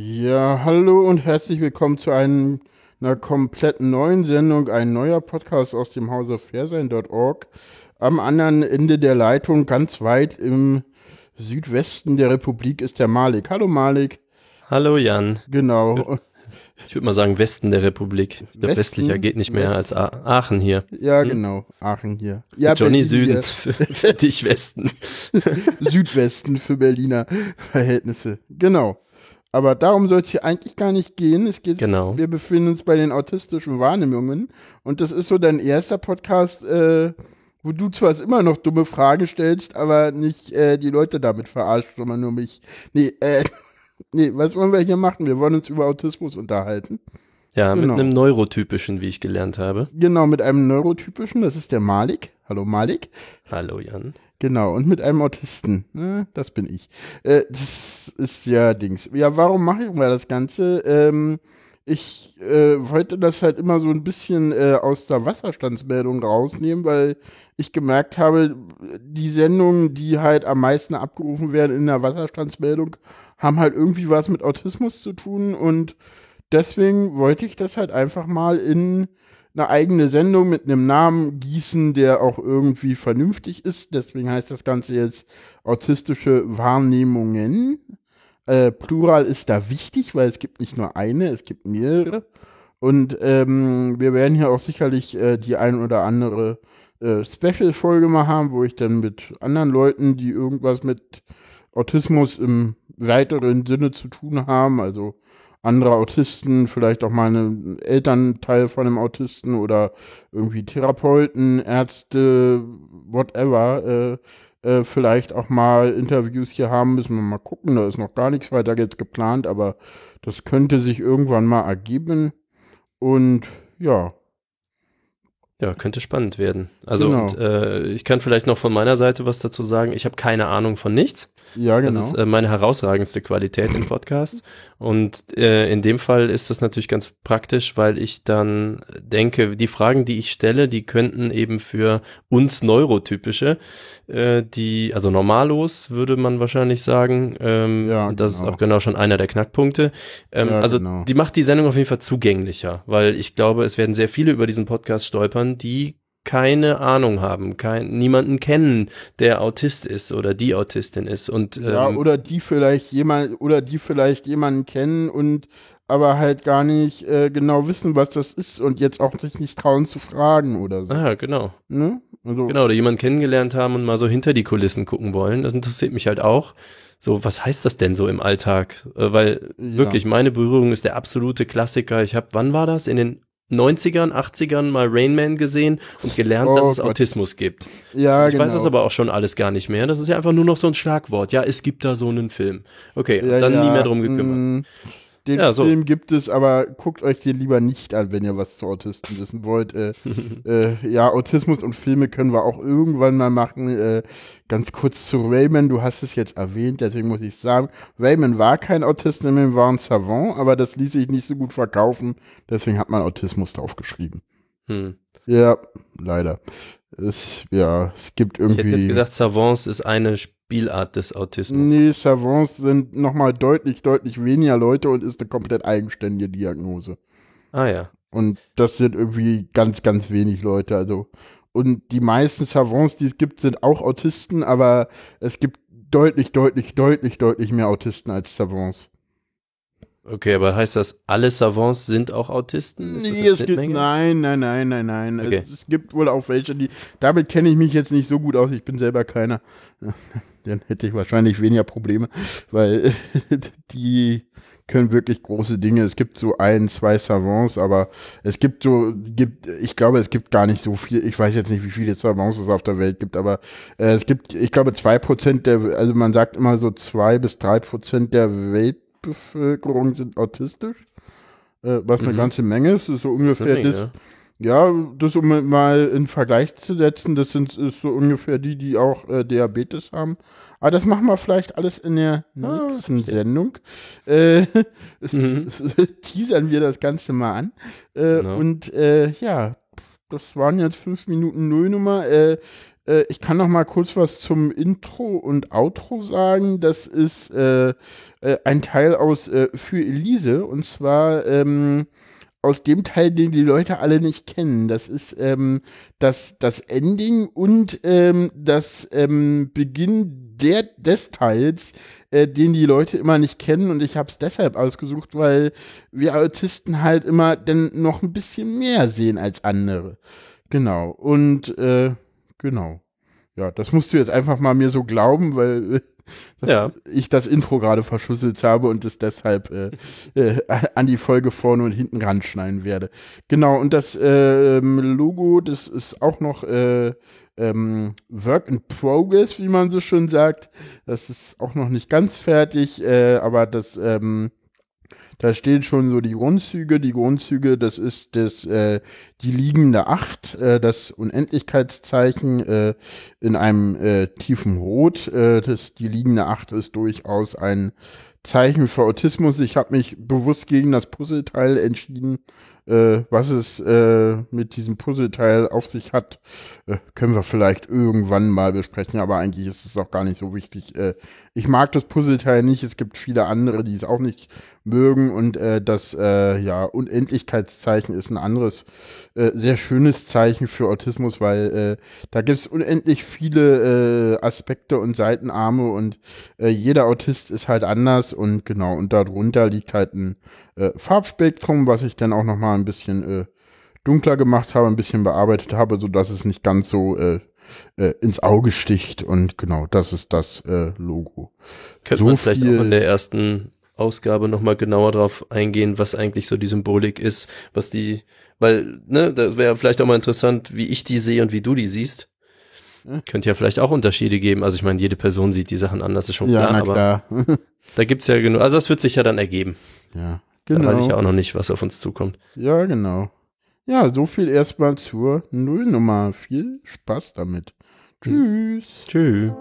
Ja, hallo und herzlich willkommen zu einem, einer komplett neuen Sendung, ein neuer Podcast aus dem Hause Fairsein.org. Am anderen Ende der Leitung, ganz weit im Südwesten der Republik, ist der Malik. Hallo Malik. Hallo Jan. Genau. Ich würde mal sagen Westen der Republik. Ich glaube, westlicher geht nicht mehr als A Aachen hier. Ja, hm? genau. Aachen hier. Ja, Johnny Süden, für, für dich Westen. Südwesten für Berliner Verhältnisse. Genau. Aber darum soll es hier eigentlich gar nicht gehen. Es geht, genau. wir befinden uns bei den autistischen Wahrnehmungen. Und das ist so dein erster Podcast, äh, wo du zwar immer noch dumme Fragen stellst, aber nicht äh, die Leute damit verarscht, sondern nur mich. Nee, äh, nee, was wollen wir hier machen? Wir wollen uns über Autismus unterhalten. Ja, genau. mit einem neurotypischen, wie ich gelernt habe. Genau, mit einem neurotypischen, das ist der Malik. Hallo Malik. Hallo Jan. Genau, und mit einem Autisten. Ne, das bin ich. Äh, das ist ja Dings. Ja, warum mache ich mal das Ganze? Ähm, ich äh, wollte das halt immer so ein bisschen äh, aus der Wasserstandsmeldung rausnehmen, weil ich gemerkt habe, die Sendungen, die halt am meisten abgerufen werden in der Wasserstandsmeldung, haben halt irgendwie was mit Autismus zu tun und deswegen wollte ich das halt einfach mal in eine eigene Sendung mit einem Namen gießen, der auch irgendwie vernünftig ist. Deswegen heißt das Ganze jetzt autistische Wahrnehmungen. Äh, Plural ist da wichtig, weil es gibt nicht nur eine, es gibt mehrere. Und ähm, wir werden hier auch sicherlich äh, die ein oder andere äh, Special-Folge mal haben, wo ich dann mit anderen Leuten, die irgendwas mit Autismus im weiteren Sinne zu tun haben, also andere Autisten, vielleicht auch mal ein Elternteil von einem Autisten oder irgendwie Therapeuten, Ärzte, whatever, äh, äh, vielleicht auch mal Interviews hier haben, müssen wir mal gucken. Da ist noch gar nichts weiter jetzt geplant, aber das könnte sich irgendwann mal ergeben. Und ja, ja, könnte spannend werden. Also genau. und, äh, ich kann vielleicht noch von meiner Seite was dazu sagen. Ich habe keine Ahnung von nichts. Ja, genau. Das ist äh, meine herausragendste Qualität im Podcast. Und äh, in dem Fall ist das natürlich ganz praktisch, weil ich dann denke, die Fragen, die ich stelle, die könnten eben für uns Neurotypische, äh, die, also normallos würde man wahrscheinlich sagen. Ähm, ja, das ist genau. auch genau schon einer der Knackpunkte. Ähm, ja, also genau. die macht die Sendung auf jeden Fall zugänglicher, weil ich glaube, es werden sehr viele über diesen Podcast stolpern, die keine Ahnung haben, kein, niemanden kennen, der Autist ist oder die Autistin ist und ähm, ja oder die vielleicht jemand oder die vielleicht jemanden kennen und aber halt gar nicht äh, genau wissen, was das ist und jetzt auch sich nicht trauen zu fragen oder so. Ah, genau. Ne? Also, genau, oder jemanden kennengelernt haben und mal so hinter die Kulissen gucken wollen. Das interessiert mich halt auch. So, was heißt das denn so im Alltag? Äh, weil ja. wirklich, meine Berührung ist der absolute Klassiker. Ich habe, wann war das? In den 90ern, 80ern mal Rain Man gesehen und gelernt, oh, dass es Gott. Autismus gibt. Ja, ich genau. weiß das aber auch schon alles gar nicht mehr. Das ist ja einfach nur noch so ein Schlagwort. Ja, es gibt da so einen Film. Okay, ja, dann ja, nie mehr drum gekümmert. Mm, den ja, so. Film gibt es, aber guckt euch den lieber nicht an, wenn ihr was zu Autisten wissen wollt. Äh, äh, ja, Autismus und Filme können wir auch irgendwann mal machen. Äh, ganz kurz zu Raymond, du hast es jetzt erwähnt, deswegen muss ich sagen, Raymond war kein Autist, nämlich war ein Savant, aber das ließ sich nicht so gut verkaufen, deswegen hat man Autismus draufgeschrieben. Hm. Ja, leider. Es, ja, es gibt irgendwie. Ich hätte jetzt gedacht, Savants ist eine Spielart des Autismus. Nee, Savants sind nochmal deutlich, deutlich weniger Leute und ist eine komplett eigenständige Diagnose. Ah ja. Und das sind irgendwie ganz, ganz wenig Leute. Also, und die meisten Savants, die es gibt, sind auch Autisten, aber es gibt deutlich, deutlich, deutlich, deutlich mehr Autisten als Savants. Okay, aber heißt das, alle Savants sind auch Autisten? nee, es gibt, nein, nein, nein, nein, nein. Okay. Es, es, gibt wohl auch welche, die, damit kenne ich mich jetzt nicht so gut aus, ich bin selber keiner. Dann hätte ich wahrscheinlich weniger Probleme, weil die können wirklich große Dinge. Es gibt so ein, zwei Savants, aber es gibt so, gibt, ich glaube, es gibt gar nicht so viel, ich weiß jetzt nicht, wie viele Savants es auf der Welt gibt, aber äh, es gibt, ich glaube, zwei Prozent der, also man sagt immer so zwei bis drei Prozent der Welt Bevölkerung sind autistisch, äh, was mhm. eine ganze Menge ist. Das ist so ungefähr Menge, das. Ja, das um mal in Vergleich zu setzen, das sind ist so ungefähr die, die auch äh, Diabetes haben. Aber das machen wir vielleicht alles in der ah, nächsten okay. Sendung. Äh, mhm. teasern wir das Ganze mal an. Äh, genau. Und äh, ja, das waren jetzt fünf Minuten Nullnummer. Äh, äh, ich kann noch mal kurz was zum Intro und Outro sagen. Das ist äh, äh, ein Teil aus äh, Für Elise und zwar ähm, aus dem Teil, den die Leute alle nicht kennen. Das ist ähm, das, das Ending und ähm, das ähm, Beginn der, des Teils, äh, den die Leute immer nicht kennen. Und ich habe es deshalb ausgesucht, weil wir Autisten halt immer dann noch ein bisschen mehr sehen als andere. Genau. Und äh, genau. Ja, das musst du jetzt einfach mal mir so glauben, weil äh, Ja. ich das Intro gerade verschlüsselt habe und es deshalb äh, äh, an die Folge vorne und hinten ranschneiden werde. Genau, und das ähm, Logo, das ist auch noch äh, ähm, Work in Progress, wie man so schön sagt. Das ist auch noch nicht ganz fertig, äh, aber das ähm, da stehen schon so die Grundzüge. Die Grundzüge, das ist das, äh, die liegende Acht, äh, das Unendlichkeitszeichen äh, in einem äh, tiefen Rot. Äh, das, die liegende Acht ist durchaus ein Zeichen für Autismus. Ich habe mich bewusst gegen das Puzzleteil entschieden. Äh, was es äh, mit diesem Puzzleteil auf sich hat, äh, können wir vielleicht irgendwann mal besprechen, aber eigentlich ist es auch gar nicht so wichtig. Äh, ich mag das Puzzleteil nicht, es gibt viele andere, die es auch nicht mögen und äh, das äh, ja, Unendlichkeitszeichen ist ein anderes äh, sehr schönes Zeichen für Autismus, weil äh, da gibt es unendlich viele äh, Aspekte und Seitenarme und äh, jeder Autist ist halt anders und genau, und darunter liegt halt ein Farbspektrum, was ich dann auch nochmal ein bisschen dunkler gemacht habe, ein bisschen bearbeitet habe, sodass es nicht ganz so ins Auge sticht und genau, das ist das Logo. Könnte So man vielleicht viel- auch in der ersten Ausgabe nochmal genauer drauf eingehen, was eigentlich so die Symbolik ist, was die, weil, ne, das wäre vielleicht auch mal interessant, wie ich die sehe und wie du die siehst. Ja. Könnte ja vielleicht auch Unterschiede geben. Also ich meine, jede Person sieht die Sachen anders, ist schon Ja, klar, na aber klar. da gibt's ja genug. Also das wird sich ja dann ergeben. ja, Da genau. weiß ich ja auch noch nicht, was auf uns zukommt. Ja, genau. Ja, so viel erstmal zur Nullnummer. Viel Spaß damit. Tschüss. Tschüss.